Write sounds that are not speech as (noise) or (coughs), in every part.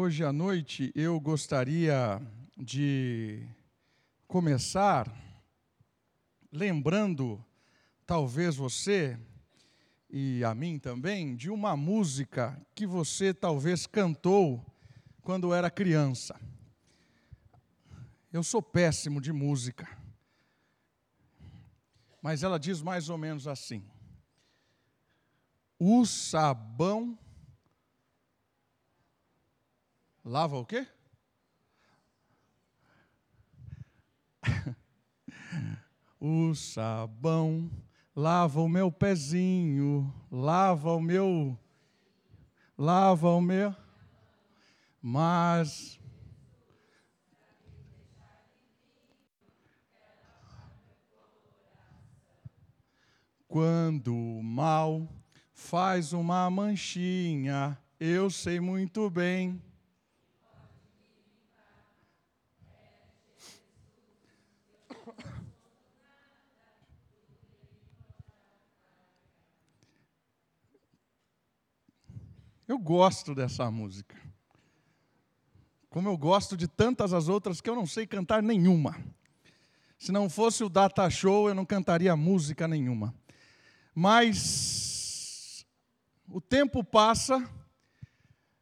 Hoje à noite eu gostaria de começar lembrando, talvez você e a mim também, de uma música que você talvez cantou quando era criança. Eu sou péssimo de música, mas ela diz mais ou menos assim: O sabão Lava o quê? (laughs) o sabão. Lava o meu pezinho, lava o meu, lava o meu, mas quando o mal faz uma manchinha, eu sei muito bem Eu gosto dessa música. Como eu gosto de tantas as outras que eu não sei cantar nenhuma. Se não fosse o Data Show, eu não cantaria música nenhuma. Mas o tempo passa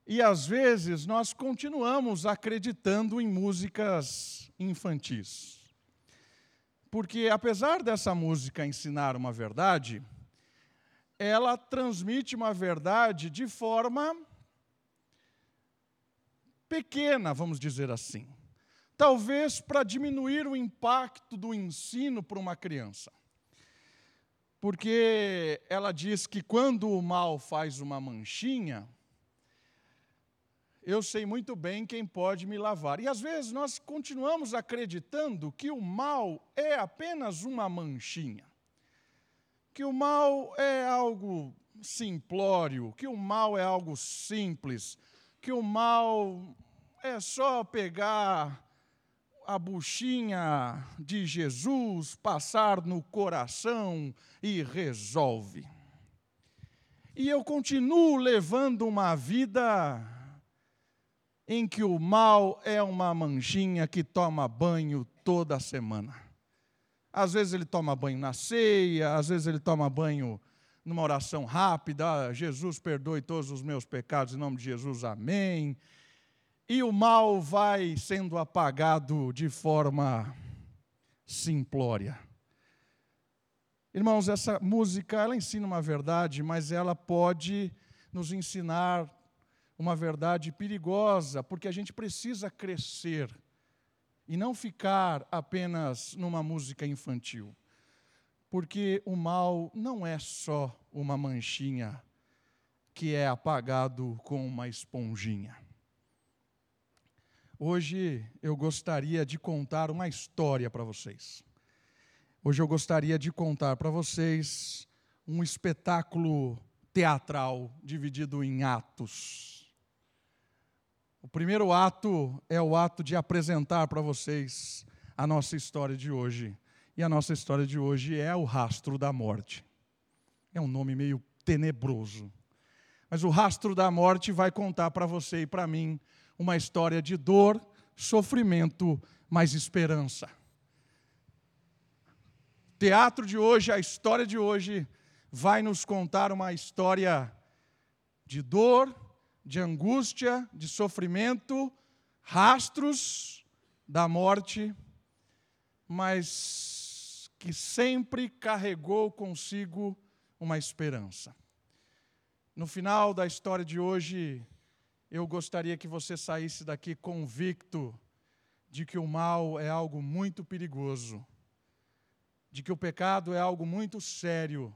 e às vezes nós continuamos acreditando em músicas infantis. Porque apesar dessa música ensinar uma verdade, ela transmite uma verdade de forma pequena, vamos dizer assim. Talvez para diminuir o impacto do ensino para uma criança. Porque ela diz que quando o mal faz uma manchinha, eu sei muito bem quem pode me lavar. E às vezes nós continuamos acreditando que o mal é apenas uma manchinha que o mal é algo simplório, que o mal é algo simples, que o mal é só pegar a buchinha de Jesus, passar no coração e resolve. E eu continuo levando uma vida em que o mal é uma manchinha que toma banho toda semana. Às vezes ele toma banho na ceia, às vezes ele toma banho numa oração rápida, ah, Jesus perdoe todos os meus pecados em nome de Jesus, amém. E o mal vai sendo apagado de forma simplória. Irmãos, essa música, ela ensina uma verdade, mas ela pode nos ensinar uma verdade perigosa, porque a gente precisa crescer e não ficar apenas numa música infantil. Porque o mal não é só uma manchinha que é apagado com uma esponjinha. Hoje eu gostaria de contar uma história para vocês. Hoje eu gostaria de contar para vocês um espetáculo teatral dividido em atos. O primeiro ato é o ato de apresentar para vocês a nossa história de hoje. E a nossa história de hoje é o rastro da morte. É um nome meio tenebroso. Mas o rastro da morte vai contar para você e para mim uma história de dor, sofrimento, mas esperança. O teatro de hoje, a história de hoje, vai nos contar uma história de dor, de angústia, de sofrimento, rastros da morte, mas que sempre carregou consigo uma esperança. No final da história de hoje, eu gostaria que você saísse daqui convicto de que o mal é algo muito perigoso, de que o pecado é algo muito sério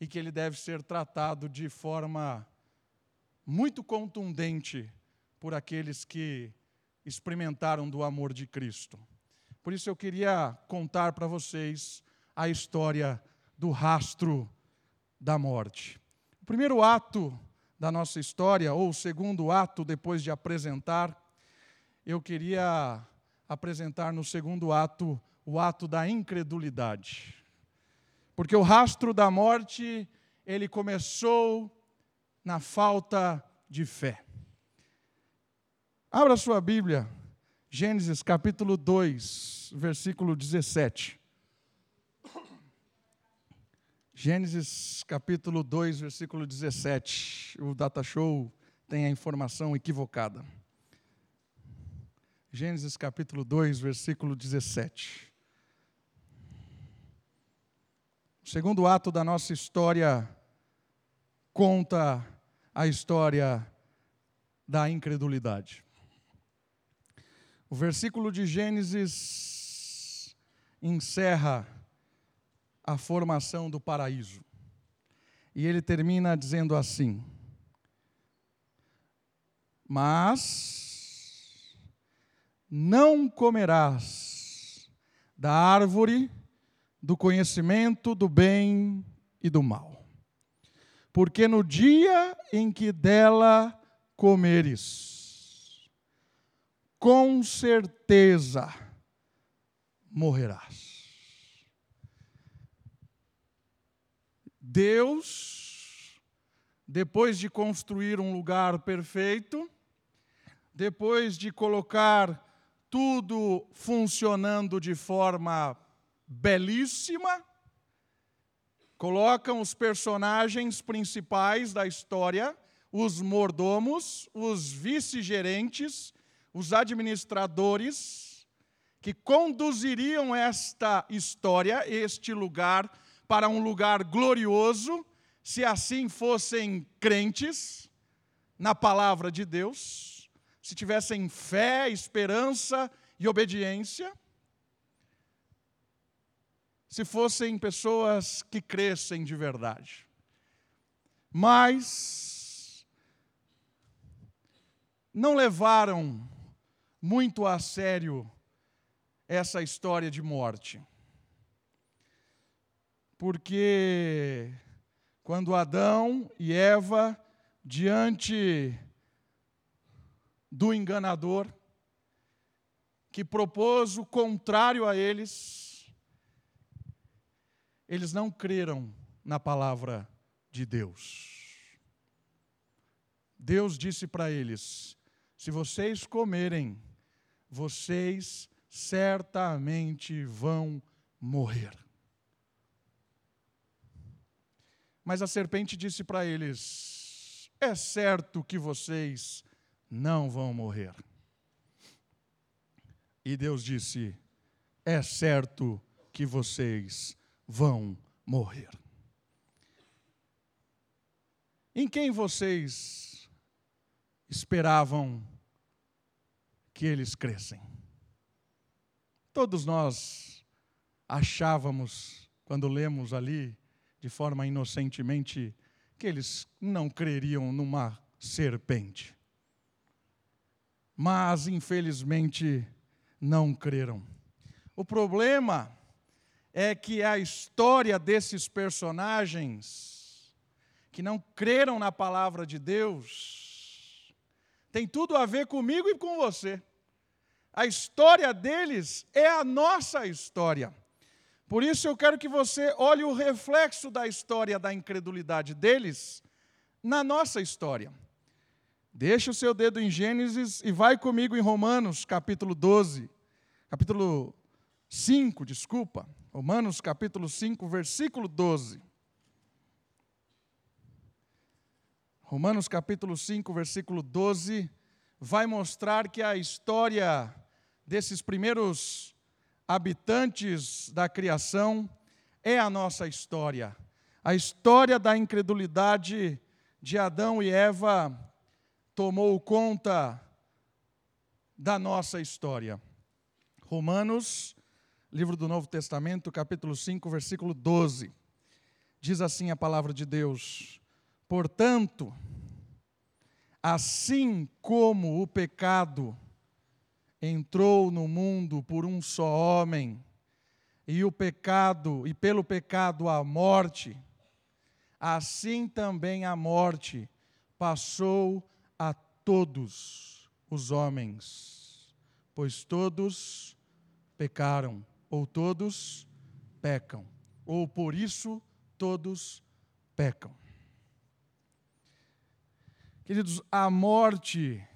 e que ele deve ser tratado de forma muito contundente por aqueles que experimentaram do amor de Cristo. Por isso eu queria contar para vocês a história do rastro da morte. O primeiro ato da nossa história, ou o segundo ato, depois de apresentar, eu queria apresentar no segundo ato o ato da incredulidade. Porque o rastro da morte, ele começou na falta de fé. Abra sua Bíblia, Gênesis capítulo 2, versículo 17. Gênesis capítulo 2, versículo 17. O Data Show tem a informação equivocada. Gênesis capítulo 2, versículo 17. O segundo ato da nossa história conta a história da incredulidade. O versículo de Gênesis encerra a formação do paraíso. E ele termina dizendo assim: Mas não comerás da árvore do conhecimento do bem e do mal, porque no dia em que dela comeres, com certeza morrerás. Deus, depois de construir um lugar perfeito, depois de colocar tudo funcionando de forma belíssima, colocam os personagens principais da história, os mordomos, os vice-gerentes, os administradores, que conduziriam esta história, este lugar, para um lugar glorioso, se assim fossem crentes na palavra de Deus, se tivessem fé, esperança e obediência, se fossem pessoas que crescem de verdade. Mas não levaram muito a sério essa história de morte porque quando Adão e Eva, diante do enganador, que propôs o contrário a eles, eles não creram na palavra de Deus. Deus disse para eles: se vocês comerem, vocês certamente vão morrer. Mas a serpente disse para eles: É certo que vocês não vão morrer. E Deus disse: É certo que vocês vão morrer. Em quem vocês esperavam que eles crescem? Todos nós achávamos, quando lemos ali de forma inocentemente que eles não creriam numa serpente. Mas, infelizmente, não creram. O problema é que a história desses personagens que não creram na palavra de Deus tem tudo a ver comigo e com você. A história deles é a nossa história. Por isso eu quero que você olhe o reflexo da história da incredulidade deles na nossa história. Deixa o seu dedo em Gênesis e vai comigo em Romanos, capítulo 12, capítulo 5, desculpa. Romanos, capítulo 5, versículo 12. Romanos, capítulo 5, versículo 12, vai mostrar que a história desses primeiros habitantes da criação, é a nossa história. A história da incredulidade de Adão e Eva tomou conta da nossa história. Romanos, livro do Novo Testamento, capítulo 5, versículo 12. Diz assim a palavra de Deus: Portanto, assim como o pecado entrou no mundo por um só homem, e o pecado, e pelo pecado a morte, assim também a morte passou a todos os homens, pois todos pecaram, ou todos pecam, ou por isso todos pecam. Queridos, a morte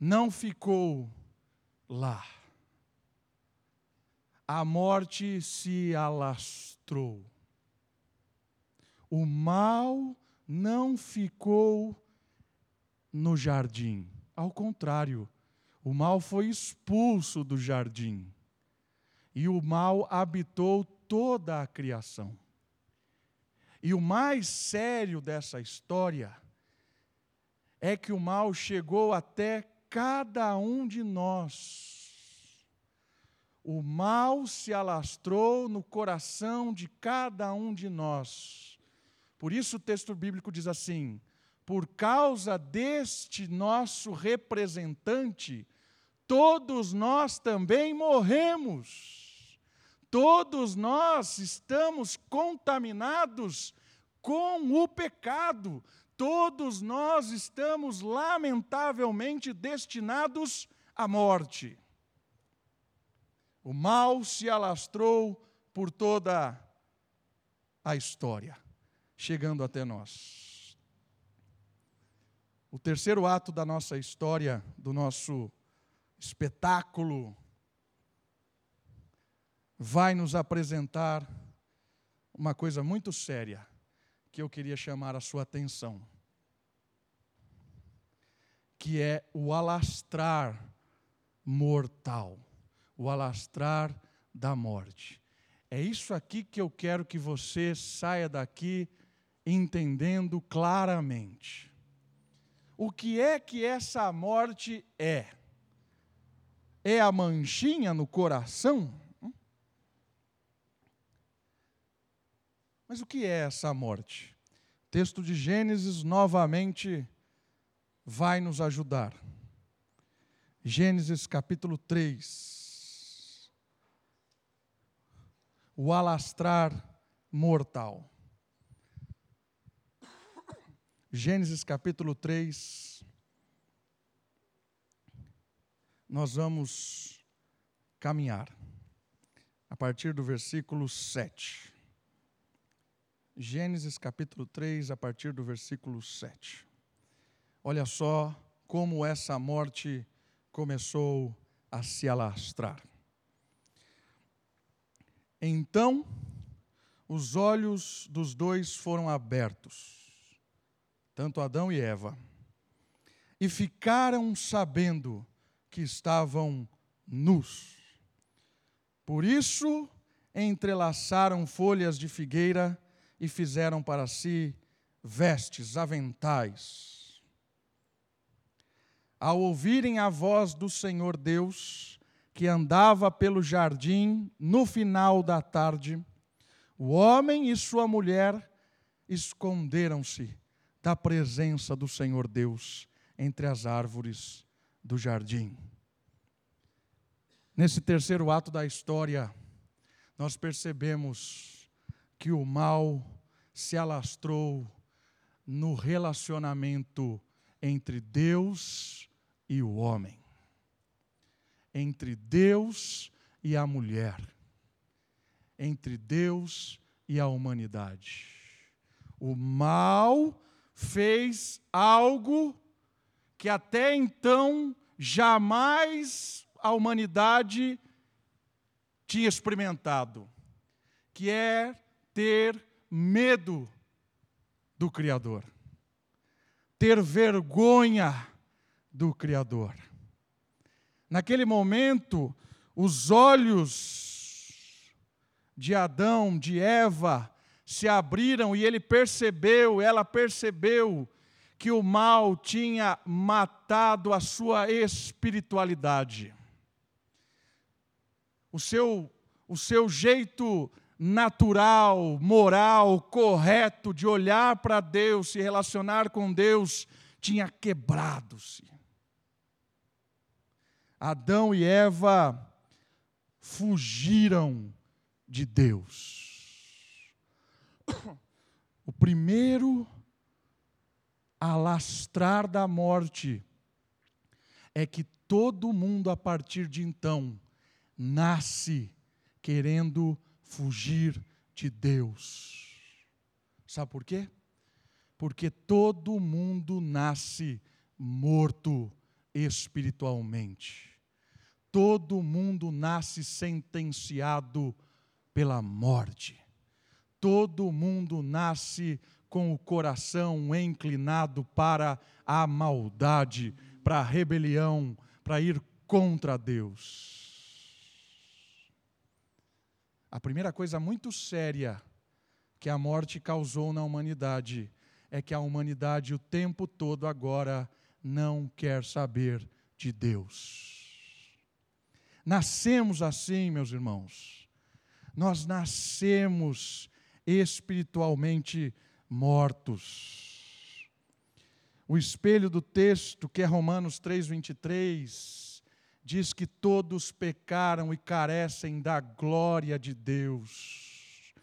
não ficou lá. A morte se alastrou. O mal não ficou no jardim. Ao contrário, o mal foi expulso do jardim. E o mal habitou toda a criação. E o mais sério dessa história é que o mal chegou até cada um de nós. O mal se alastrou no coração de cada um de nós. Por isso o texto bíblico diz assim: por causa deste nosso representante, todos nós também morremos. Todos nós estamos contaminados com o pecado. Todos nós estamos lamentavelmente destinados à morte. O mal se alastrou por toda a história, chegando até nós. O terceiro ato da nossa história, do nosso espetáculo, vai nos apresentar uma coisa muito séria que eu queria chamar a sua atenção, que é o alastrar mortal o alastrar da morte. É isso aqui que eu quero que você saia daqui entendendo claramente. O que é que essa morte é? É a manchinha no coração? Mas o que é essa morte? O texto de Gênesis novamente vai nos ajudar. Gênesis capítulo 3. o alastrar mortal. Gênesis capítulo 3. Nós vamos caminhar a partir do versículo 7. Gênesis capítulo 3, a partir do versículo 7. Olha só como essa morte começou a se alastrar. Então os olhos dos dois foram abertos, tanto Adão e Eva, e ficaram sabendo que estavam nus. Por isso entrelaçaram folhas de figueira e fizeram para si vestes, aventais. Ao ouvirem a voz do Senhor Deus, que andava pelo jardim no final da tarde, o homem e sua mulher esconderam-se da presença do Senhor Deus entre as árvores do jardim. Nesse terceiro ato da história, nós percebemos que o mal se alastrou no relacionamento entre Deus e o homem entre Deus e a mulher, entre Deus e a humanidade. O mal fez algo que até então jamais a humanidade tinha experimentado, que é ter medo do Criador, ter vergonha do Criador. Naquele momento, os olhos de Adão, de Eva, se abriram e ele percebeu, ela percebeu, que o mal tinha matado a sua espiritualidade. O seu, o seu jeito natural, moral, correto de olhar para Deus, se relacionar com Deus, tinha quebrado-se. Adão e Eva fugiram de Deus. (coughs) O primeiro alastrar da morte é que todo mundo a partir de então nasce querendo fugir de Deus. Sabe por quê? Porque todo mundo nasce morto espiritualmente. Todo mundo nasce sentenciado pela morte. Todo mundo nasce com o coração inclinado para a maldade, para a rebelião, para ir contra Deus. A primeira coisa muito séria que a morte causou na humanidade é que a humanidade o tempo todo agora não quer saber de Deus. Nascemos assim, meus irmãos. Nós nascemos espiritualmente mortos. O espelho do texto, que é Romanos 3:23, diz que todos pecaram e carecem da glória de Deus.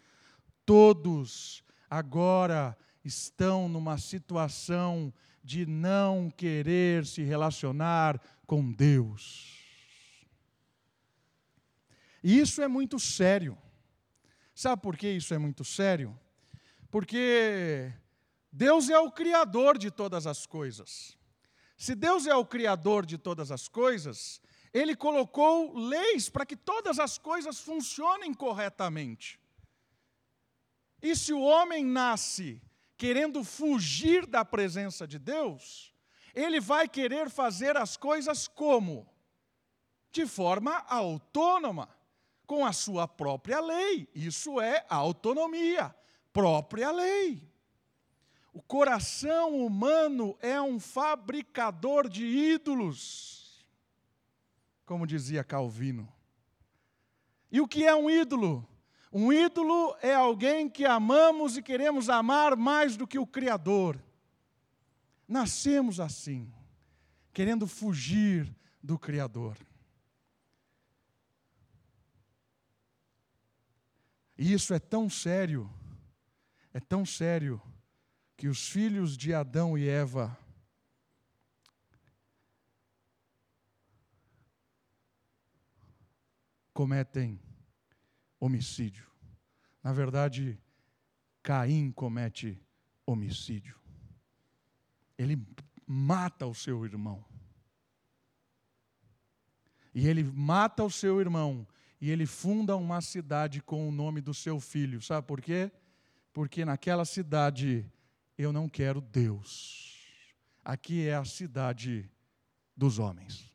Todos agora estão numa situação de não querer se relacionar com Deus. E isso é muito sério. Sabe por que isso é muito sério? Porque Deus é o Criador de todas as coisas. Se Deus é o Criador de todas as coisas, Ele colocou leis para que todas as coisas funcionem corretamente. E se o homem nasce querendo fugir da presença de Deus, ele vai querer fazer as coisas como? De forma autônoma, com a sua própria lei. Isso é autonomia, própria lei. O coração humano é um fabricador de ídolos, como dizia Calvino. E o que é um ídolo? Um ídolo é alguém que amamos e queremos amar mais do que o Criador. Nascemos assim, querendo fugir do Criador. E isso é tão sério, é tão sério, que os filhos de Adão e Eva cometem homicídio. Na verdade, Caim comete homicídio. Ele mata o seu irmão. E ele mata o seu irmão e ele funda uma cidade com o nome do seu filho. Sabe por quê? Porque naquela cidade eu não quero Deus. Aqui é a cidade dos homens.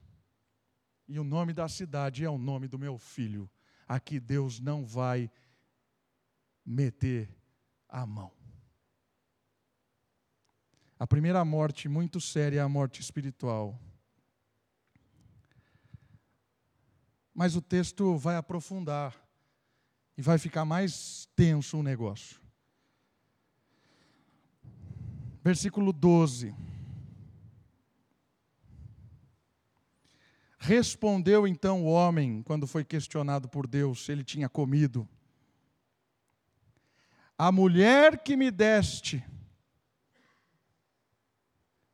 E o nome da cidade é o nome do meu filho aqui Deus não vai meter a mão. A primeira morte muito séria é a morte espiritual. Mas o texto vai aprofundar e vai ficar mais tenso o negócio. Versículo 12. Respondeu então o homem, quando foi questionado por Deus se ele tinha comido: A mulher que me deste,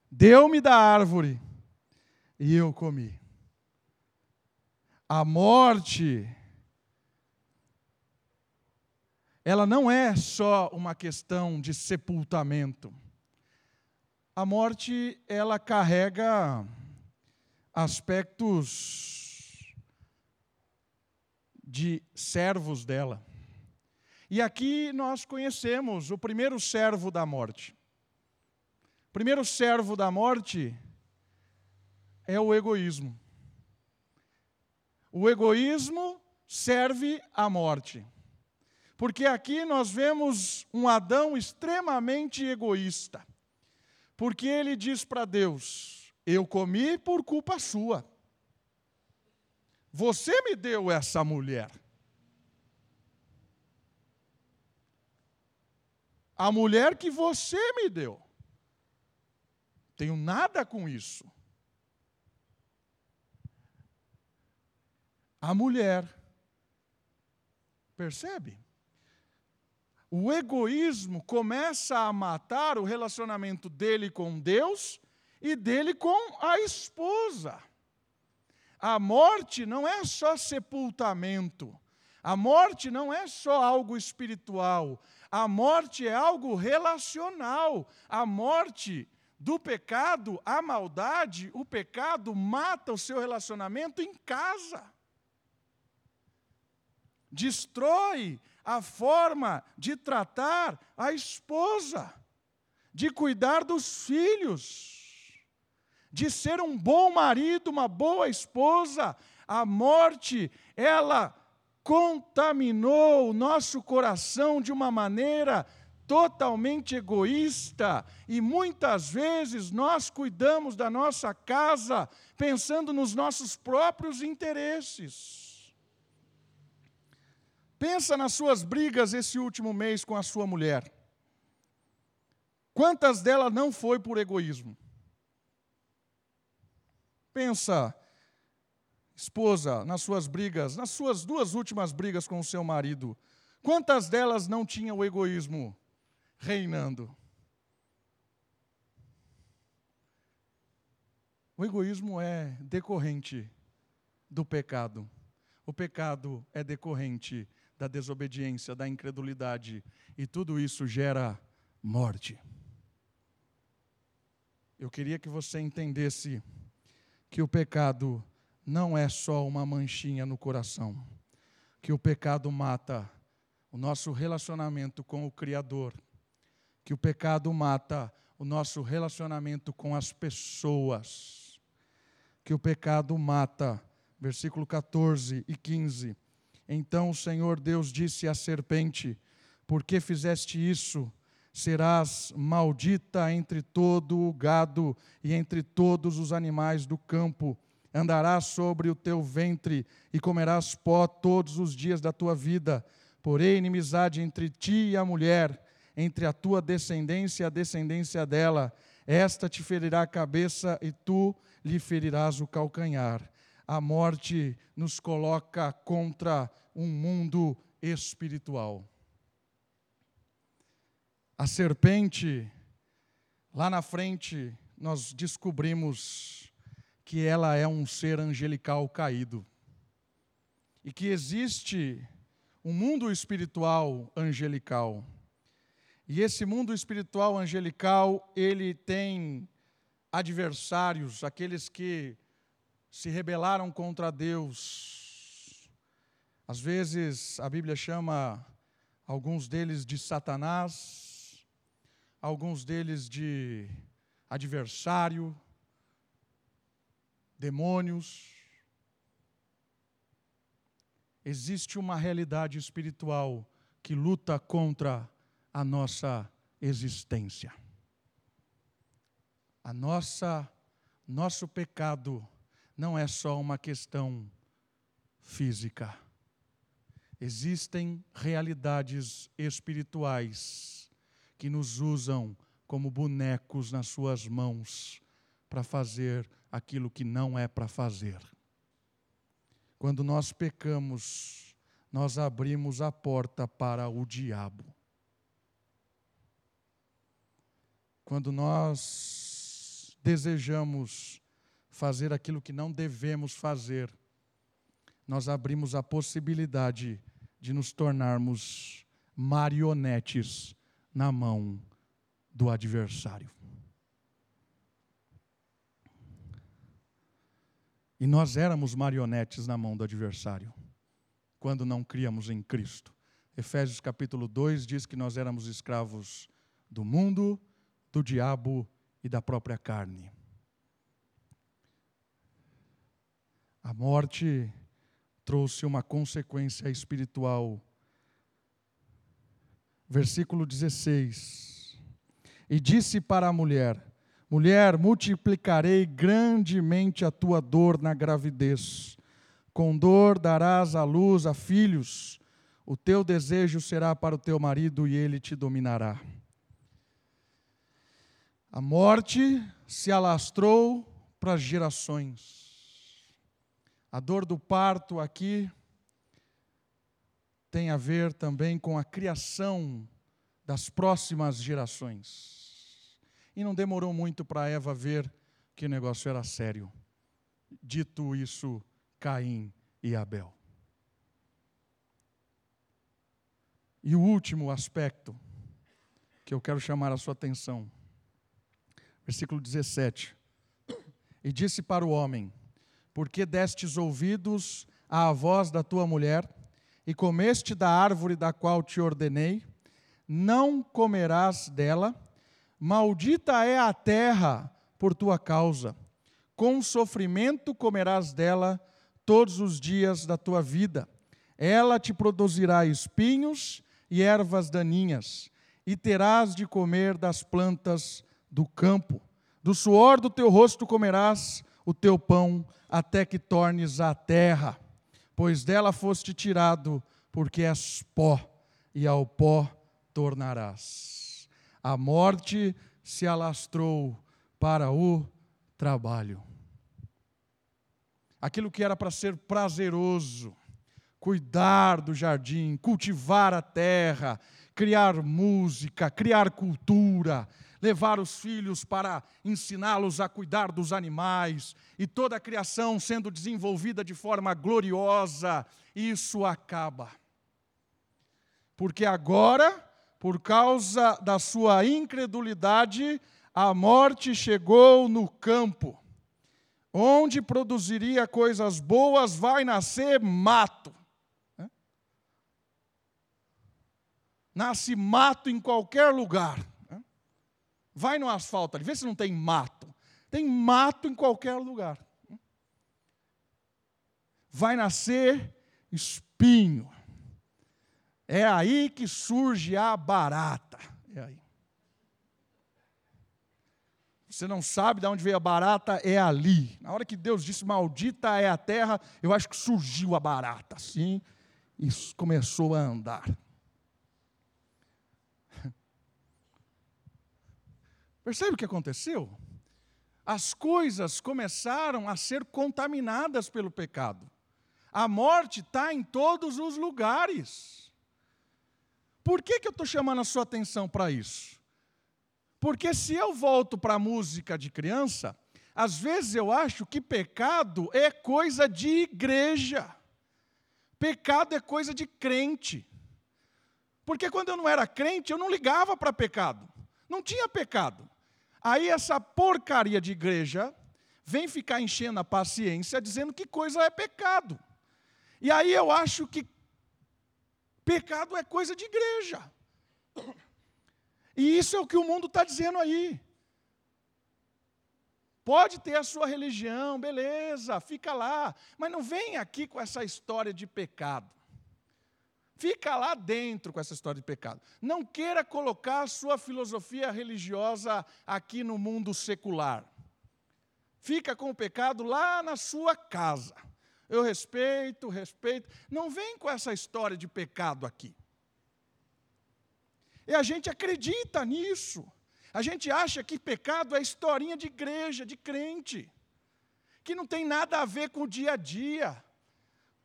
deu-me da árvore, e eu comi. A morte, ela não é só uma questão de sepultamento. A morte, ela carrega aspectos de servos dela. E aqui nós conhecemos o primeiro servo da morte. O primeiro servo da morte é o egoísmo. O egoísmo serve à morte. Porque aqui nós vemos um Adão extremamente egoísta. Porque ele diz para Deus: eu comi por culpa sua. Você me deu essa mulher. A mulher que você me deu. Tenho nada com isso. A mulher. Percebe? O egoísmo começa a matar o relacionamento dele com Deus e dele com a esposa. A morte não é só sepultamento. A morte não é só algo espiritual. A morte é algo relacional. A morte do pecado, a maldade, o pecado mata o seu relacionamento em casa. Destrói a forma de tratar a esposa, de cuidar dos filhos, de ser um bom marido, uma boa esposa. A morte, ela contaminou o nosso coração de uma maneira totalmente egoísta e muitas vezes nós cuidamos da nossa casa pensando nos nossos próprios interesses. Pensa nas suas brigas esse último mês com a sua mulher. Quantas delas não foi por egoísmo? Pensa, esposa, nas suas brigas, nas suas duas últimas brigas com o seu marido. Quantas delas não tinham o egoísmo? reinando. O egoísmo é decorrente do pecado. O pecado é decorrente da desobediência, da incredulidade, e tudo isso gera morte. Eu queria que você entendesse que o pecado não é só uma manchinha no coração, que o pecado mata o nosso relacionamento com o Criador, que o pecado mata o nosso relacionamento com as pessoas, que o pecado mata, versículo 14 e 15. Então o Senhor Deus disse à serpente: Por que fizeste isso? Serás maldita entre todo o gado e entre todos os animais do campo. Andarás sobre o teu ventre e comerás pó todos os dias da tua vida. Porém, inimizade entre ti e a mulher entre a tua descendência e a descendência dela. Esta te ferirá a cabeça e tu lhe ferirás o calcanhar. A morte nos coloca contra um mundo espiritual. A serpente, lá na frente, nós descobrimos que ela é um ser angelical caído. E que existe um mundo espiritual angelical. E esse mundo espiritual angelical, ele tem adversários, aqueles que se rebelaram contra Deus. Às vezes a Bíblia chama alguns deles de Satanás, alguns deles de adversário, demônios. Existe uma realidade espiritual que luta contra a nossa existência. A nossa nosso pecado não é só uma questão física. Existem realidades espirituais que nos usam como bonecos nas suas mãos para fazer aquilo que não é para fazer. Quando nós pecamos, nós abrimos a porta para o diabo. Quando nós desejamos fazer aquilo que não devemos fazer, nós abrimos a possibilidade de nos tornarmos marionetes na mão do adversário. E nós éramos marionetes na mão do adversário, quando não criamos em Cristo. Efésios capítulo 2 diz que nós éramos escravos do mundo, do diabo e da própria carne. A morte trouxe uma consequência espiritual. Versículo 16. E disse para a mulher: Mulher, multiplicarei grandemente a tua dor na gravidez. Com dor darás à luz a filhos. O teu desejo será para o teu marido e ele te dominará. A morte se alastrou para as gerações. A dor do parto aqui tem a ver também com a criação das próximas gerações. E não demorou muito para Eva ver que o negócio era sério. Dito isso, Caim e Abel. E o último aspecto que eu quero chamar a sua atenção Versículo 17. E disse para o homem: Por que destes ouvidos à voz da tua mulher, e comeste da árvore da qual te ordenei? Não comerás dela, maldita é a terra por tua causa. Com sofrimento comerás dela todos os dias da tua vida. Ela te produzirá espinhos e ervas daninhas, e terás de comer das plantas do campo. Do suor do teu rosto comerás o teu pão, até que tornes a terra, pois dela foste tirado, porque és pó, e ao pó tornarás. A morte se alastrou para o trabalho. Aquilo que era para ser prazeroso, cuidar do jardim, cultivar a terra, criar música, criar cultura, levar os filhos para ensiná-los a cuidar dos animais, e toda a criação sendo desenvolvida de forma gloriosa, isso acaba. Porque agora, por causa da sua incredulidade, a morte chegou no campo. Onde produziria coisas boas, vai nascer mato. Nasce mato em qualquer lugar. Vai no asfalto ali, vê se não tem mato. Tem mato em qualquer lugar. Vai nascer espinho. É aí que surge a barata. É aí. Você não sabe de onde veio a barata, é ali. Na hora que Deus disse maldita é a terra, eu acho que surgiu a barata, assim, e começou a andar. Percebe o que aconteceu? As coisas começaram a ser contaminadas pelo pecado. A morte está em todos os lugares. Por que, que eu estou chamando a sua atenção para isso? Porque se eu volto para a música de criança, às vezes eu acho que pecado é coisa de igreja. Pecado é coisa de crente. Porque quando eu não era crente, eu não ligava para pecado. Não tinha pecado. Aí essa porcaria de igreja vem ficar enchendo a paciência dizendo que coisa é pecado. E aí eu acho que pecado é coisa de igreja. E isso é o que o mundo está dizendo aí. Pode ter a sua religião, beleza, fica lá, mas não vem aqui com essa história de pecado. Fica lá dentro com essa história de pecado. Não queira colocar a sua filosofia religiosa aqui no mundo secular. Fica com o pecado lá na sua casa. Eu respeito, respeito. Não vem com essa história de pecado aqui. E a gente acredita nisso. A gente acha que pecado é historinha de igreja, de crente, que não tem nada a ver com o dia a dia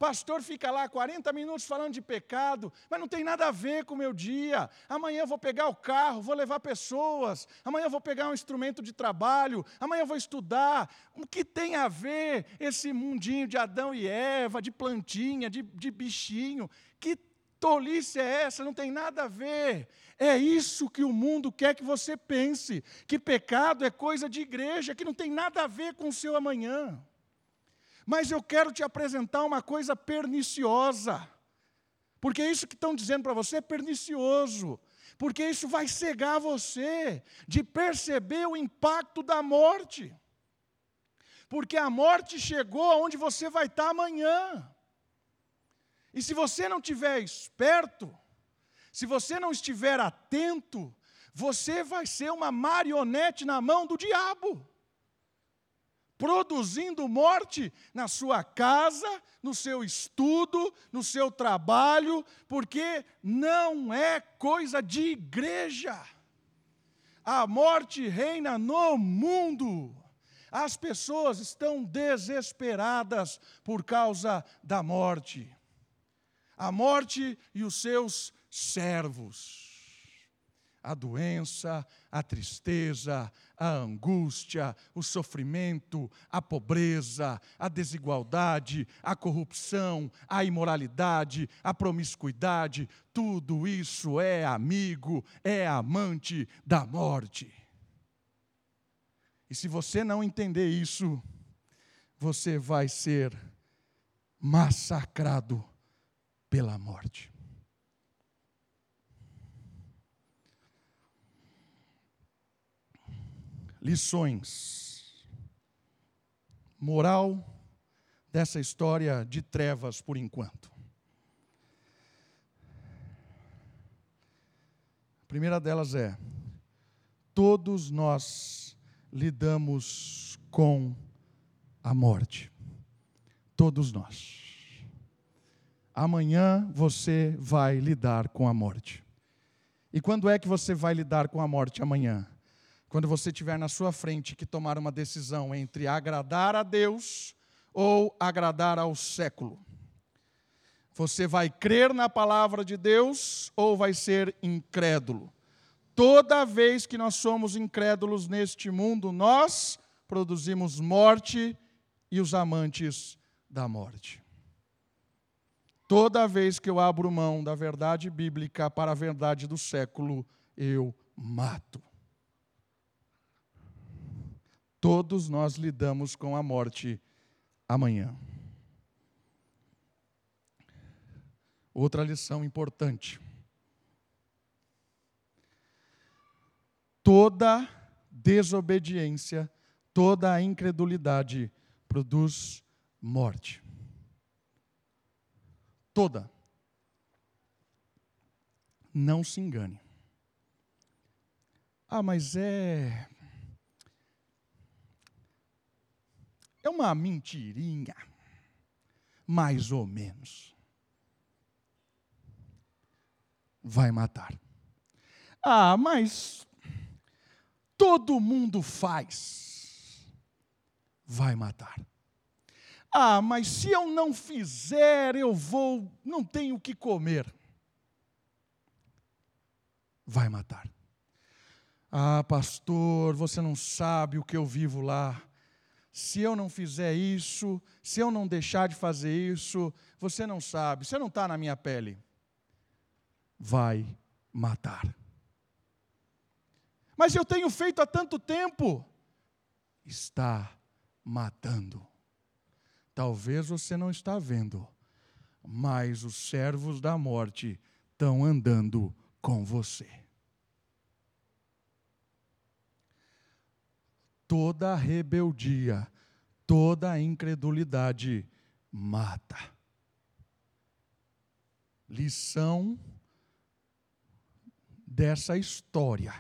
pastor fica lá 40 minutos falando de pecado, mas não tem nada a ver com o meu dia. Amanhã eu vou pegar o carro, vou levar pessoas, amanhã eu vou pegar um instrumento de trabalho, amanhã eu vou estudar. O que tem a ver esse mundinho de Adão e Eva, de plantinha, de, de bichinho? Que tolice é essa? Não tem nada a ver. É isso que o mundo quer que você pense: que pecado é coisa de igreja, que não tem nada a ver com o seu amanhã. Mas eu quero te apresentar uma coisa perniciosa. Porque isso que estão dizendo para você é pernicioso. Porque isso vai cegar você de perceber o impacto da morte. Porque a morte chegou onde você vai estar amanhã. E se você não estiver esperto, se você não estiver atento, você vai ser uma marionete na mão do diabo produzindo morte na sua casa, no seu estudo, no seu trabalho, porque não é coisa de igreja. A morte reina no mundo. As pessoas estão desesperadas por causa da morte. A morte e os seus servos a doença, a tristeza, a angústia, o sofrimento, a pobreza, a desigualdade, a corrupção, a imoralidade, a promiscuidade, tudo isso é amigo, é amante da morte. E se você não entender isso, você vai ser massacrado pela morte. Lições. Moral dessa história de trevas por enquanto. A primeira delas é: todos nós lidamos com a morte. Todos nós. Amanhã você vai lidar com a morte. E quando é que você vai lidar com a morte amanhã? Quando você tiver na sua frente que tomar uma decisão entre agradar a Deus ou agradar ao século. Você vai crer na palavra de Deus ou vai ser incrédulo? Toda vez que nós somos incrédulos neste mundo, nós produzimos morte e os amantes da morte. Toda vez que eu abro mão da verdade bíblica para a verdade do século, eu mato. Todos nós lidamos com a morte amanhã. Outra lição importante. Toda desobediência, toda incredulidade produz morte. Toda. Não se engane. Ah, mas é. É uma mentirinha, mais ou menos. Vai matar. Ah, mas todo mundo faz. Vai matar. Ah, mas se eu não fizer, eu vou, não tenho o que comer. Vai matar. Ah, pastor, você não sabe o que eu vivo lá se eu não fizer isso, se eu não deixar de fazer isso, você não sabe, você não está na minha pele. Vai matar. Mas eu tenho feito há tanto tempo. Está matando. Talvez você não está vendo, mas os servos da morte estão andando com você. Toda rebeldia, toda incredulidade mata. Lição dessa história.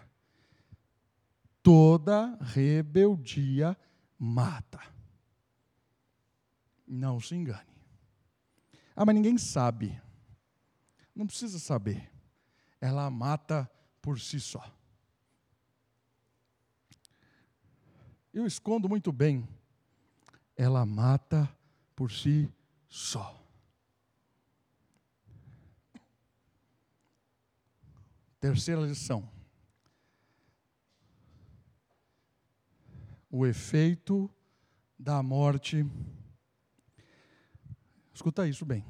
Toda rebeldia mata. Não se engane. Ah, mas ninguém sabe. Não precisa saber. Ela mata por si só. Eu escondo muito bem. Ela mata por si só. Terceira lição. O efeito da morte. Escuta isso bem.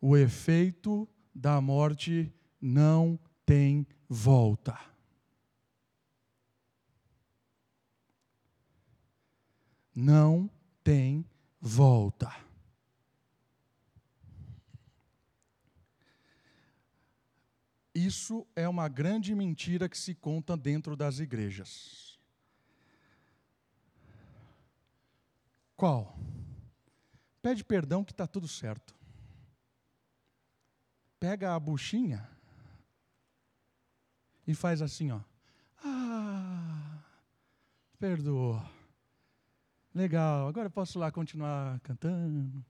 O efeito da morte não tem volta. Não tem volta. Isso é uma grande mentira que se conta dentro das igrejas. Qual? Pede perdão que está tudo certo. Pega a buchinha e faz assim, ó. Ah, perdoa. Legal, agora posso lá continuar cantando.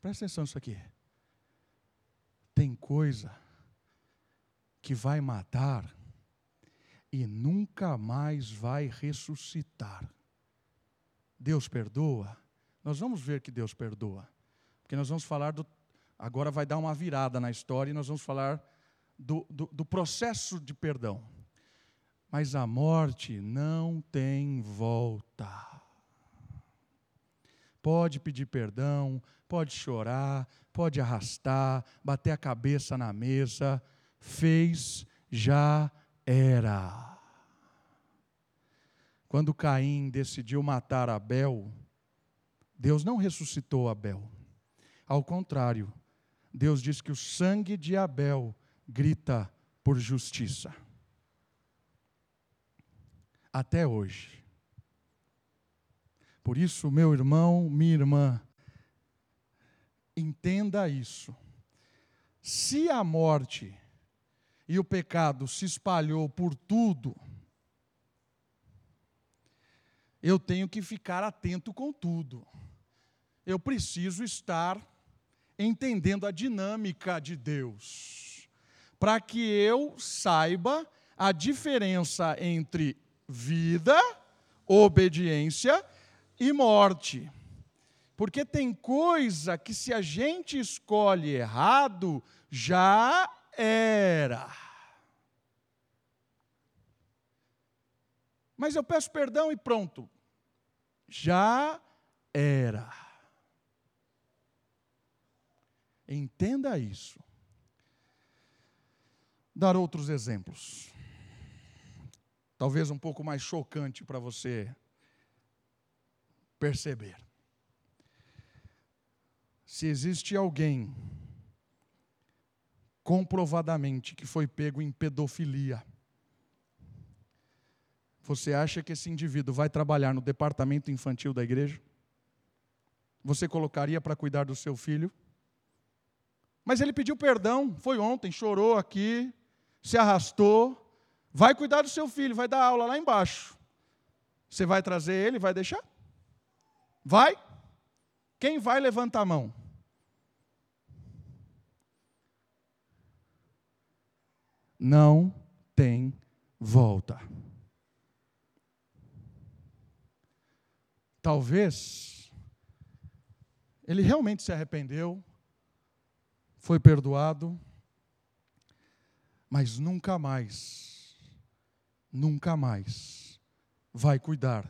Presta atenção nisso aqui. Tem coisa que vai matar e nunca mais vai ressuscitar. Deus perdoa? Nós vamos ver que Deus perdoa. Porque nós vamos falar do. Agora vai dar uma virada na história e nós vamos falar do, do, do processo de perdão mas a morte não tem volta. Pode pedir perdão, pode chorar, pode arrastar, bater a cabeça na mesa, fez, já era. Quando Caim decidiu matar Abel, Deus não ressuscitou Abel. Ao contrário, Deus diz que o sangue de Abel grita por justiça. Até hoje. Por isso, meu irmão, minha irmã, entenda isso. Se a morte e o pecado se espalhou por tudo, eu tenho que ficar atento com tudo. Eu preciso estar entendendo a dinâmica de Deus, para que eu saiba a diferença entre vida, obediência e morte. Porque tem coisa que, se a gente escolhe errado, já era. Mas eu peço perdão e pronto. Já era. Entenda isso. Dar outros exemplos. Talvez um pouco mais chocante para você perceber. Se existe alguém comprovadamente que foi pego em pedofilia, você acha que esse indivíduo vai trabalhar no departamento infantil da igreja? Você colocaria para cuidar do seu filho? Mas ele pediu perdão, foi ontem, chorou aqui, se arrastou. Vai cuidar do seu filho, vai dar aula lá embaixo. Você vai trazer ele, vai deixar? Vai? Quem vai, levanta a mão. Não tem volta. Talvez ele realmente se arrependeu, foi perdoado, mas nunca mais, nunca mais vai cuidar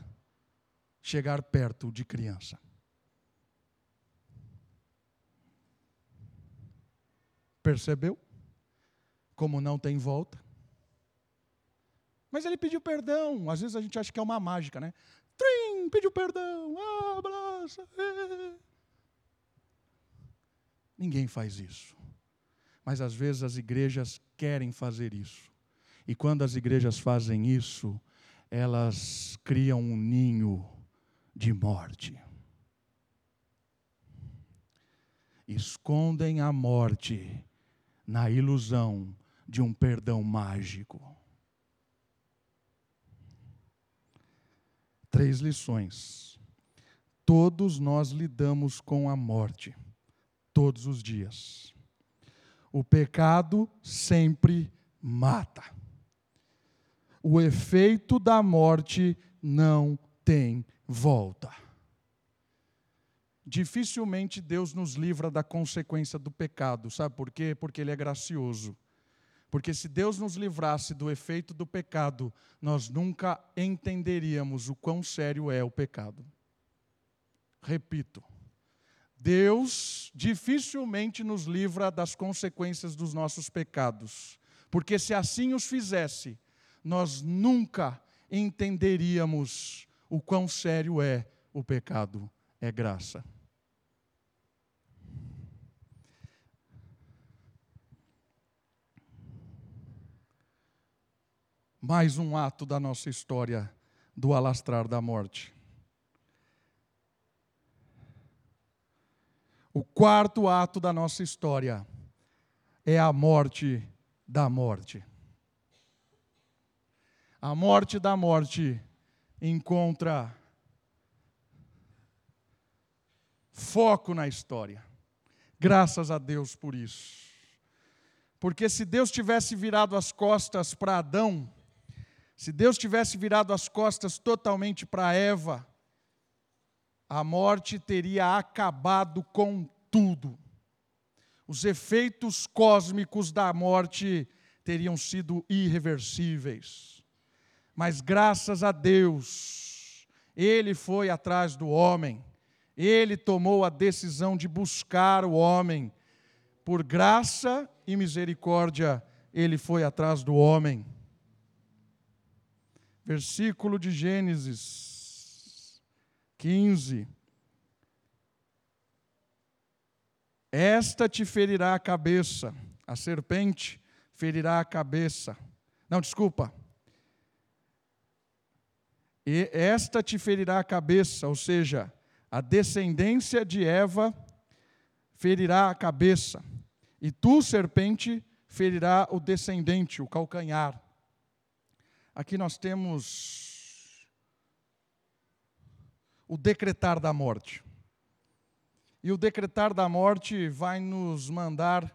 chegar perto de criança. Percebeu? Como não tem volta. Mas ele pediu perdão. Às vezes a gente acha que é uma mágica, né? Trim, pediu perdão, abraça. Ninguém faz isso. Mas às vezes as igrejas querem fazer isso. E quando as igrejas fazem isso, elas criam um ninho de morte. Escondem a morte na ilusão de um perdão mágico. Três lições. Todos nós lidamos com a morte, todos os dias. O pecado sempre mata. O efeito da morte não tem volta. Dificilmente Deus nos livra da consequência do pecado, sabe por quê? Porque Ele é gracioso. Porque se Deus nos livrasse do efeito do pecado, nós nunca entenderíamos o quão sério é o pecado. Repito, Deus dificilmente nos livra das consequências dos nossos pecados, porque se assim os fizesse, nós nunca entenderíamos o quão sério é o pecado. É graça. Mais um ato da nossa história do alastrar da morte. O quarto ato da nossa história é a morte da morte. A morte da morte encontra foco na história. Graças a Deus por isso. Porque se Deus tivesse virado as costas para Adão, se Deus tivesse virado as costas totalmente para Eva, a morte teria acabado com tudo. Os efeitos cósmicos da morte teriam sido irreversíveis. Mas graças a Deus, Ele foi atrás do homem, Ele tomou a decisão de buscar o homem. Por graça e misericórdia, Ele foi atrás do homem. versículo de Gênesis 15. Esta te ferirá a cabeça, a serpente ferirá a cabeça. Não, desculpa. E esta te ferirá a cabeça, ou seja, a descendência de Eva ferirá a cabeça, e tu, serpente, ferirá o descendente, o calcanhar. Aqui nós temos o decretar da morte. E o decretar da morte vai nos mandar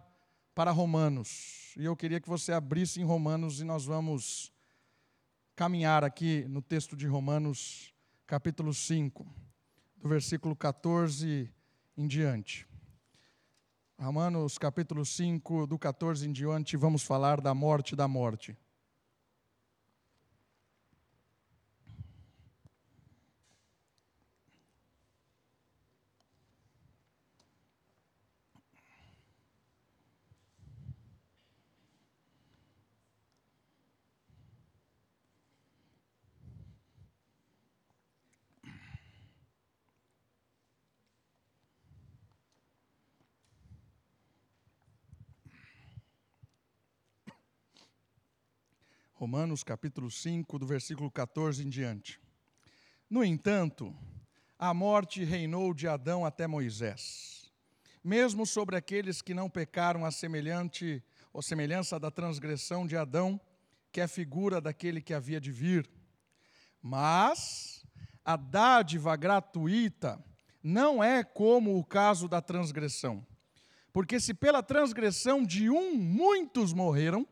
para Romanos. E eu queria que você abrisse em Romanos e nós vamos caminhar aqui no texto de Romanos, capítulo 5, do versículo 14 em diante. Romanos, capítulo 5, do 14 em diante, vamos falar da morte da morte. Romanos capítulo 5, do versículo 14 em diante. No entanto, a morte reinou de Adão até Moisés, mesmo sobre aqueles que não pecaram a semelhante ou semelhança da transgressão de Adão, que é figura daquele que havia de vir. Mas a dádiva gratuita não é como o caso da transgressão. Porque se pela transgressão de um muitos morreram,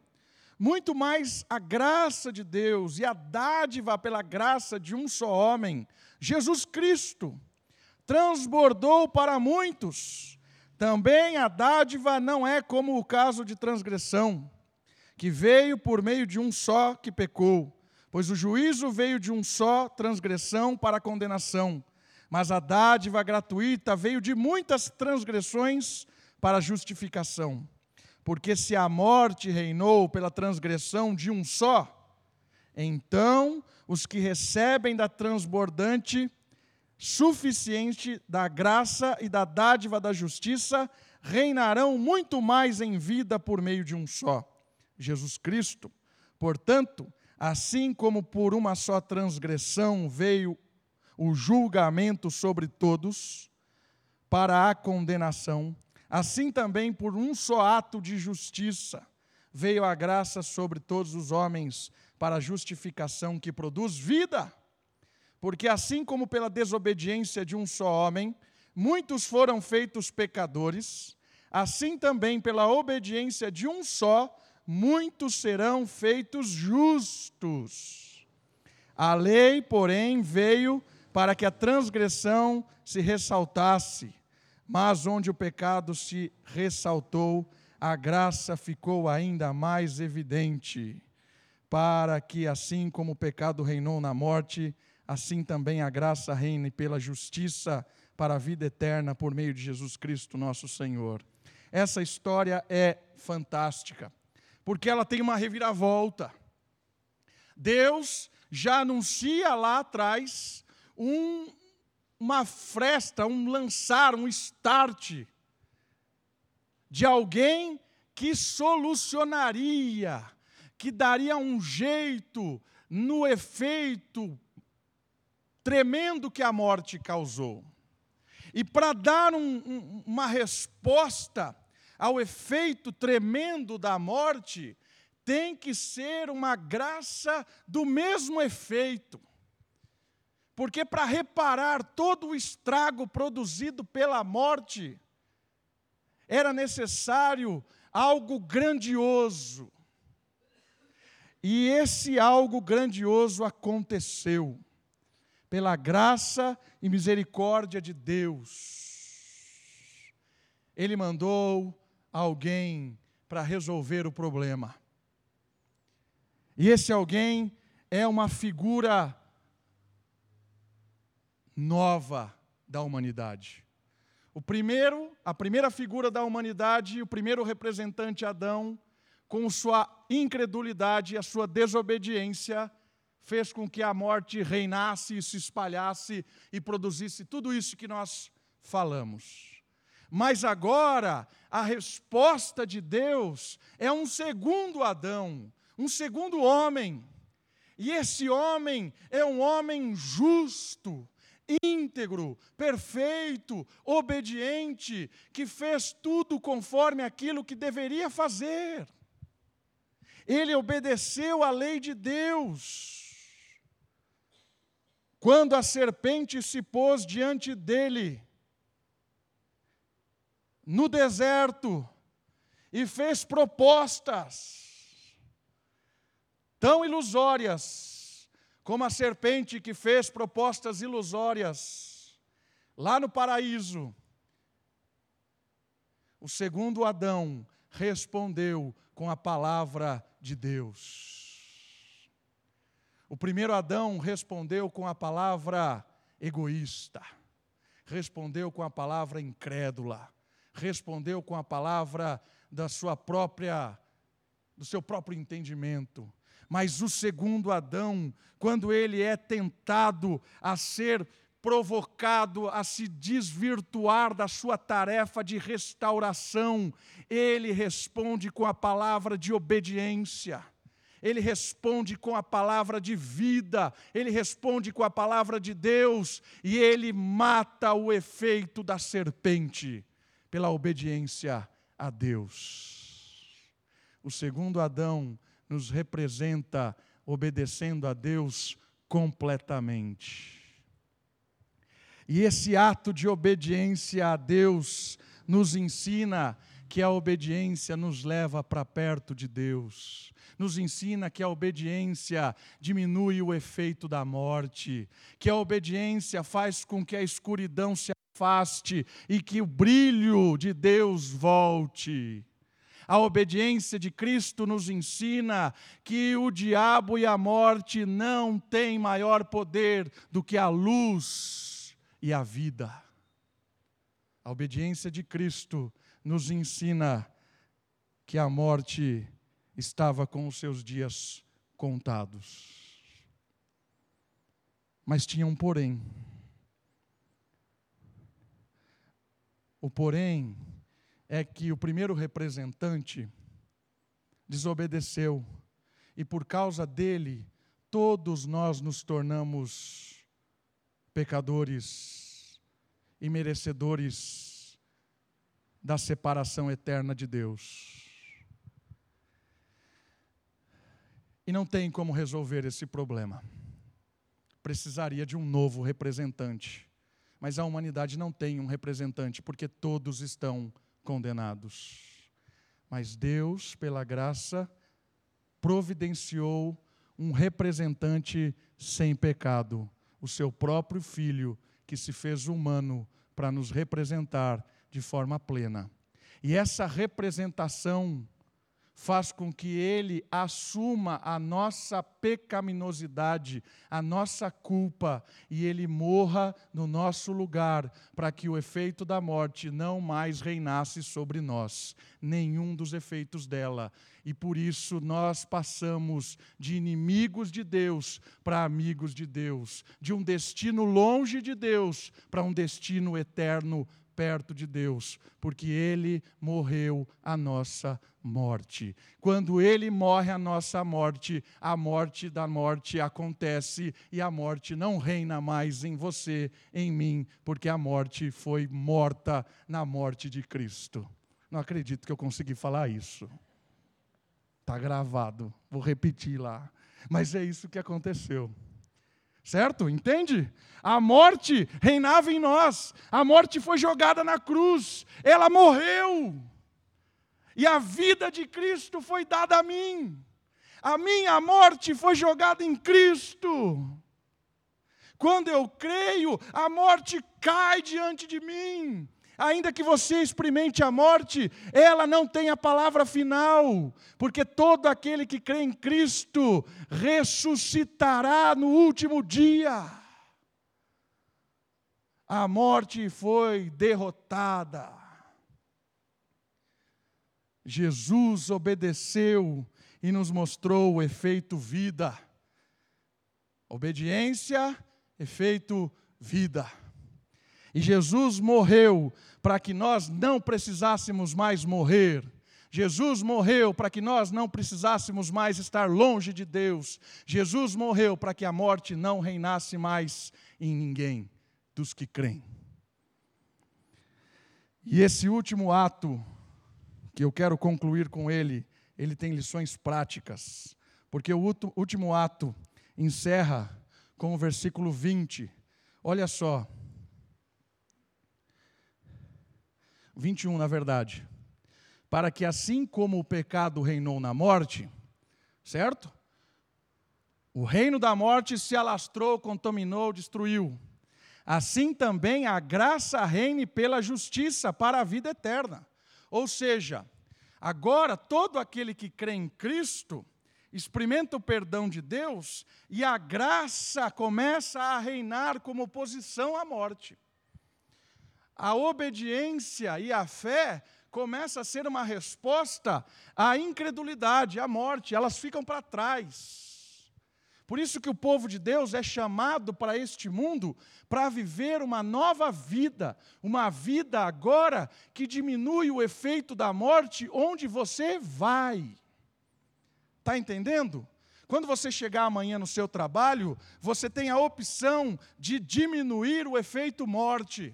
muito mais a graça de Deus e a dádiva pela graça de um só homem, Jesus Cristo, transbordou para muitos. Também a dádiva não é como o caso de transgressão, que veio por meio de um só que pecou, pois o juízo veio de um só transgressão para condenação, mas a dádiva gratuita veio de muitas transgressões para justificação. Porque se a morte reinou pela transgressão de um só, então os que recebem da transbordante suficiente da graça e da dádiva da justiça reinarão muito mais em vida por meio de um só, Jesus Cristo. Portanto, assim como por uma só transgressão veio o julgamento sobre todos, para a condenação, Assim também, por um só ato de justiça, veio a graça sobre todos os homens para a justificação que produz vida. Porque assim como pela desobediência de um só homem, muitos foram feitos pecadores, assim também pela obediência de um só, muitos serão feitos justos. A lei, porém, veio para que a transgressão se ressaltasse mas onde o pecado se ressaltou, a graça ficou ainda mais evidente, para que, assim como o pecado reinou na morte, assim também a graça reine pela justiça para a vida eterna por meio de Jesus Cristo, nosso Senhor. Essa história é fantástica, porque ela tem uma reviravolta. Deus já anuncia lá atrás um, uma fresta, um lançar, um start de alguém que solucionaria, que daria um jeito no efeito tremendo que a morte causou. E para dar um, um, uma resposta ao efeito tremendo da morte, tem que ser uma graça do mesmo efeito. Porque para reparar todo o estrago produzido pela morte, era necessário algo grandioso. E esse algo grandioso aconteceu, pela graça e misericórdia de Deus. Ele mandou alguém para resolver o problema. E esse alguém é uma figura nova da humanidade. O primeiro, a primeira figura da humanidade, o primeiro representante Adão, com sua incredulidade e a sua desobediência, fez com que a morte reinasse e se espalhasse e produzisse tudo isso que nós falamos. Mas agora, a resposta de Deus é um segundo Adão, um segundo homem. E esse homem é um homem justo, íntegro, perfeito, obediente, que fez tudo conforme aquilo que deveria fazer. Ele obedeceu à lei de Deus. Quando a serpente se pôs diante dele, no deserto, e fez propostas tão ilusórias, como a serpente que fez propostas ilusórias lá no paraíso. O segundo Adão respondeu com a palavra de Deus. O primeiro Adão respondeu com a palavra egoísta, respondeu com a palavra incrédula, respondeu com a palavra da sua própria do seu próprio entendimento. Mas o segundo Adão, quando ele é tentado a ser provocado a se desvirtuar da sua tarefa de restauração, ele responde com a palavra de obediência. Ele responde com a palavra de vida, ele responde com a palavra de Deus. E ele mata o efeito da serpente pela obediência a Deus. O segundo Adão nos representa obedecendo a Deus completamente. E esse ato de obediência a Deus nos ensina que a obediência nos leva para perto de Deus nos ensina que a obediência diminui o efeito da morte, que a obediência faz com que a escuridão se afaste e que o brilho de Deus volte. A obediência de Cristo nos ensina que o diabo e a morte não têm maior poder do que a luz e a vida. A obediência de Cristo nos ensina que a morte estava com os seus dias contados. Mas tinha um porém. O porém é que o primeiro representante desobedeceu, e por causa dele, todos nós nos tornamos pecadores e merecedores da separação eterna de Deus. e não tem como resolver esse problema. Precisaria de um novo representante. Mas a humanidade não tem um representante, porque todos estão condenados. Mas Deus, pela graça, providenciou um representante sem pecado, o seu próprio filho, que se fez humano para nos representar de forma plena. E essa representação faz com que ele assuma a nossa pecaminosidade, a nossa culpa, e ele morra no nosso lugar, para que o efeito da morte não mais reinasse sobre nós, nenhum dos efeitos dela. E por isso nós passamos de inimigos de Deus para amigos de Deus, de um destino longe de Deus para um destino eterno perto de Deus, porque Ele morreu a nossa morte. Quando Ele morre a nossa morte, a morte da morte acontece e a morte não reina mais em você, em mim, porque a morte foi morta na morte de Cristo. Não acredito que eu consegui falar isso. Está gravado, vou repetir lá. Mas é isso que aconteceu. Certo? Entende? A morte reinava em nós, a morte foi jogada na cruz, ela morreu, e a vida de Cristo foi dada a mim, a minha morte foi jogada em Cristo. Quando eu creio, a morte cai diante de mim, ainda que você experimente a morte, ela não tem a palavra final, porque todo aquele que crê em Cristo ressuscitará no último dia. A morte foi derrotada. Jesus obedeceu e nos mostrou o efeito vida. Obediência, efeito vida. E Jesus morreu para que nós não precisássemos mais morrer. Jesus morreu para que nós não precisássemos mais estar longe de Deus. Jesus morreu para que a morte não reinasse mais em ninguém dos que creem. E esse último ato, que eu quero concluir com ele, ele tem lições práticas, porque o último ato encerra com o versículo 20. Olha só. 21, na verdade. Para que assim como o pecado reinou na morte, certo? O reino da morte se alastrou, contaminou, destruiu assim também a graça reine pela justiça para a vida eterna. Ou seja, agora todo aquele que crê em Cristo experimenta o perdão de Deus e a graça começa a reinar como oposição à morte. A obediência e a fé começa a ser uma resposta à incredulidade, à morte, elas ficam para trás. Por isso que o povo de Deus é chamado para este mundo para viver uma nova vida, uma vida agora que diminui o efeito da morte onde você vai. Está entendendo? Quando você chegar amanhã no seu trabalho, você tem a opção de diminuir o efeito morte.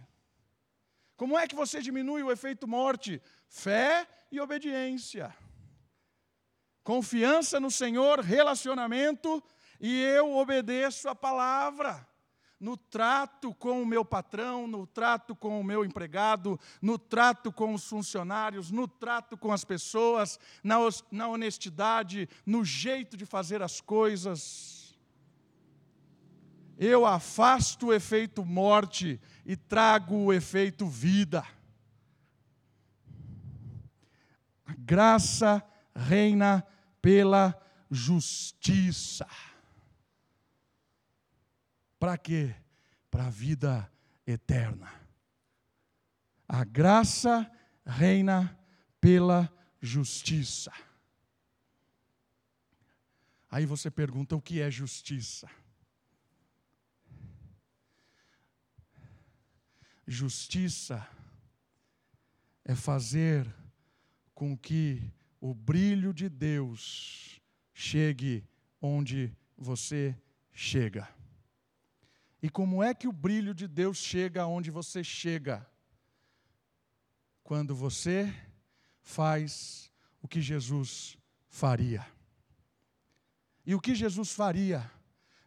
Como é que você diminui o efeito morte? Fé e obediência. Confiança no Senhor, relacionamento e eu obedeço a palavra. No trato com o meu patrão, no trato com o meu empregado, no trato com os funcionários, no trato com as pessoas, na, na honestidade, no jeito de fazer as coisas. Eu afasto o efeito morte e trago o efeito vida. A graça reina pela justiça. Para quê? Para a vida eterna. A graça reina pela justiça. Aí você pergunta o que é justiça? Justiça é fazer com que o brilho de Deus chegue onde você chega. E como é que o brilho de Deus chega onde você chega? Quando você faz o que Jesus faria. E o que Jesus faria?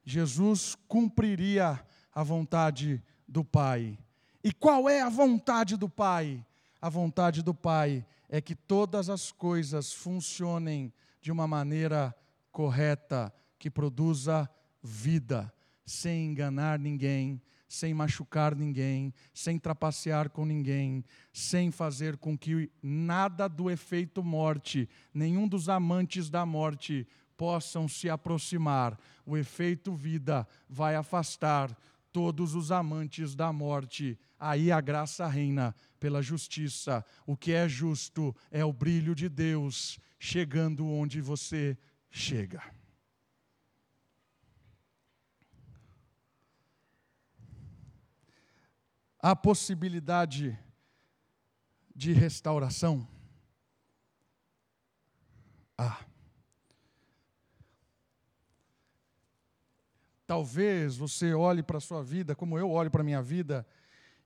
Jesus cumpriria a vontade do Pai. E qual é a vontade do Pai? A vontade do Pai é que todas as coisas funcionem de uma maneira correta, que produza vida sem enganar ninguém, sem machucar ninguém, sem trapacear com ninguém, sem fazer com que nada do efeito morte, nenhum dos amantes da morte possam se aproximar. O efeito vida vai afastar todos os amantes da morte. Aí a graça reina pela justiça. O que é justo é o brilho de Deus chegando onde você chega. Há possibilidade de restauração? Há. Talvez você olhe para a sua vida como eu olho para a minha vida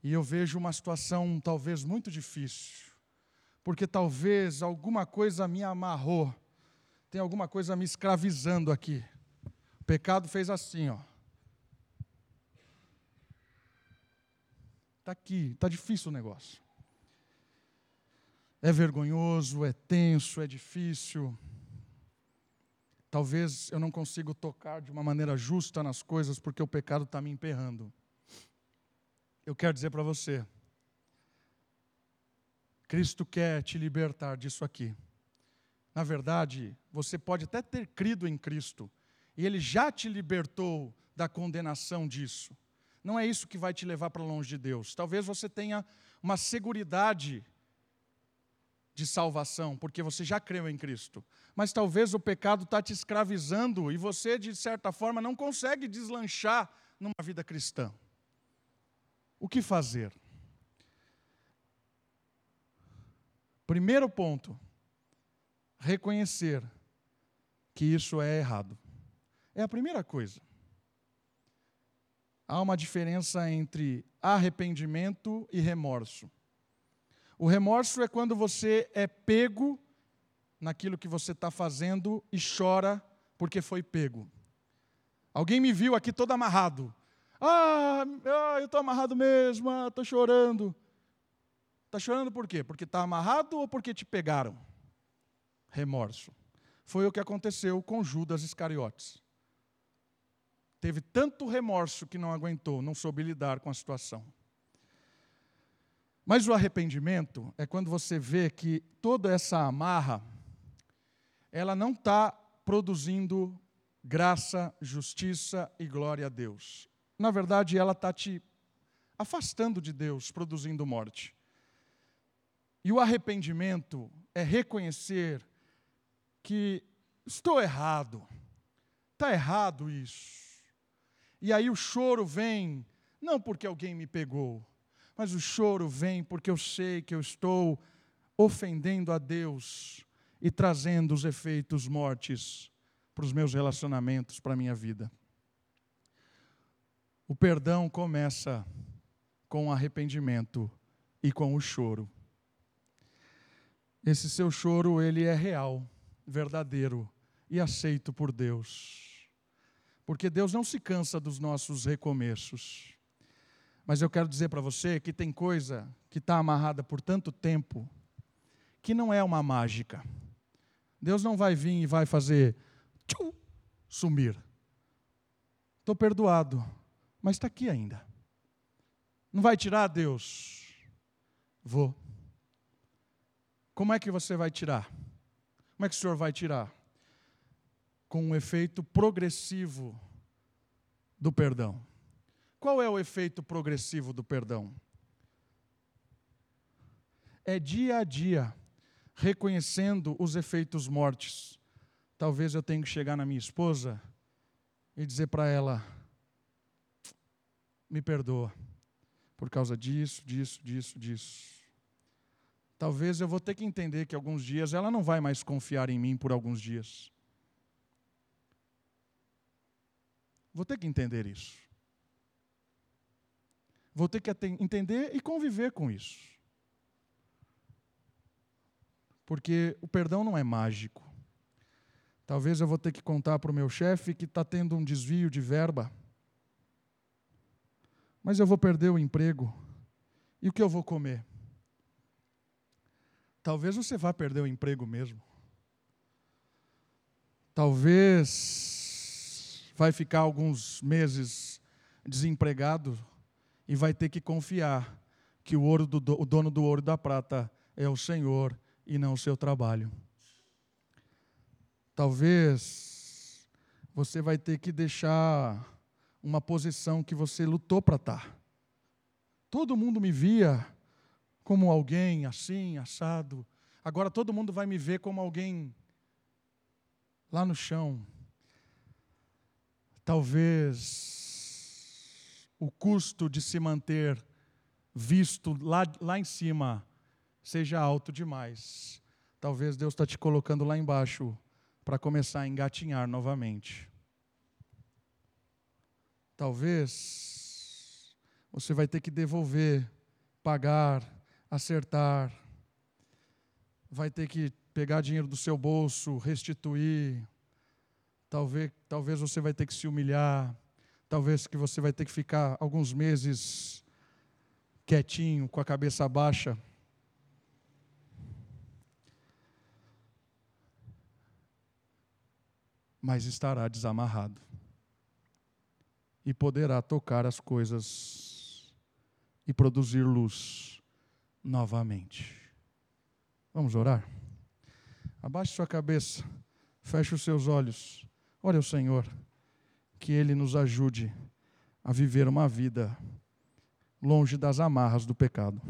e eu vejo uma situação talvez muito difícil, porque talvez alguma coisa me amarrou, tem alguma coisa me escravizando aqui. O pecado fez assim, ó. Está aqui, está difícil o negócio. É vergonhoso, é tenso, é difícil. Talvez eu não consiga tocar de uma maneira justa nas coisas porque o pecado está me emperrando. Eu quero dizer para você, Cristo quer te libertar disso aqui. Na verdade, você pode até ter crido em Cristo, e Ele já te libertou da condenação disso. Não é isso que vai te levar para longe de Deus. Talvez você tenha uma seguridade de salvação, porque você já creu em Cristo. Mas talvez o pecado está te escravizando e você, de certa forma, não consegue deslanchar numa vida cristã. O que fazer? Primeiro ponto, reconhecer que isso é errado. É a primeira coisa. Há uma diferença entre arrependimento e remorso. O remorso é quando você é pego naquilo que você está fazendo e chora porque foi pego. Alguém me viu aqui todo amarrado. Ah, ah eu estou amarrado mesmo, estou ah, chorando. Está chorando por quê? Porque está amarrado ou porque te pegaram? Remorso. Foi o que aconteceu com Judas Iscariotes. Teve tanto remorso que não aguentou, não soube lidar com a situação. Mas o arrependimento é quando você vê que toda essa amarra, ela não está produzindo graça, justiça e glória a Deus. Na verdade, ela está te afastando de Deus, produzindo morte. E o arrependimento é reconhecer que estou errado, está errado isso. E aí o choro vem, não porque alguém me pegou, mas o choro vem porque eu sei que eu estou ofendendo a Deus e trazendo os efeitos mortes para os meus relacionamentos, para a minha vida. O perdão começa com o arrependimento e com o choro. Esse seu choro, ele é real, verdadeiro e aceito por Deus. Porque Deus não se cansa dos nossos recomeços. Mas eu quero dizer para você que tem coisa que está amarrada por tanto tempo que não é uma mágica. Deus não vai vir e vai fazer tchum, sumir. Estou perdoado, mas está aqui ainda. Não vai tirar Deus? Vou. Como é que você vai tirar? Como é que o Senhor vai tirar? Com um efeito progressivo do perdão. Qual é o efeito progressivo do perdão? É dia a dia, reconhecendo os efeitos mortes. Talvez eu tenha que chegar na minha esposa e dizer para ela: me perdoa, por causa disso, disso, disso, disso. Talvez eu vou ter que entender que alguns dias ela não vai mais confiar em mim por alguns dias. Vou ter que entender isso. Vou ter que entender e conviver com isso. Porque o perdão não é mágico. Talvez eu vou ter que contar para o meu chefe que está tendo um desvio de verba. Mas eu vou perder o emprego. E o que eu vou comer? Talvez você vá perder o emprego mesmo. Talvez vai ficar alguns meses desempregado e vai ter que confiar que o, ouro do, o dono do ouro e da prata é o Senhor e não o seu trabalho. Talvez você vai ter que deixar uma posição que você lutou para estar. Todo mundo me via como alguém assim, assado. Agora todo mundo vai me ver como alguém lá no chão. Talvez o custo de se manter visto lá, lá em cima seja alto demais. Talvez Deus está te colocando lá embaixo para começar a engatinhar novamente. Talvez você vai ter que devolver, pagar, acertar, vai ter que pegar dinheiro do seu bolso, restituir. Talvez, talvez você vai ter que se humilhar. Talvez que você vai ter que ficar alguns meses quietinho, com a cabeça baixa. Mas estará desamarrado. E poderá tocar as coisas e produzir luz novamente. Vamos orar? Abaixe sua cabeça, feche os seus olhos, ore ao Senhor que Ele nos ajude a viver uma vida longe das amarras do pecado.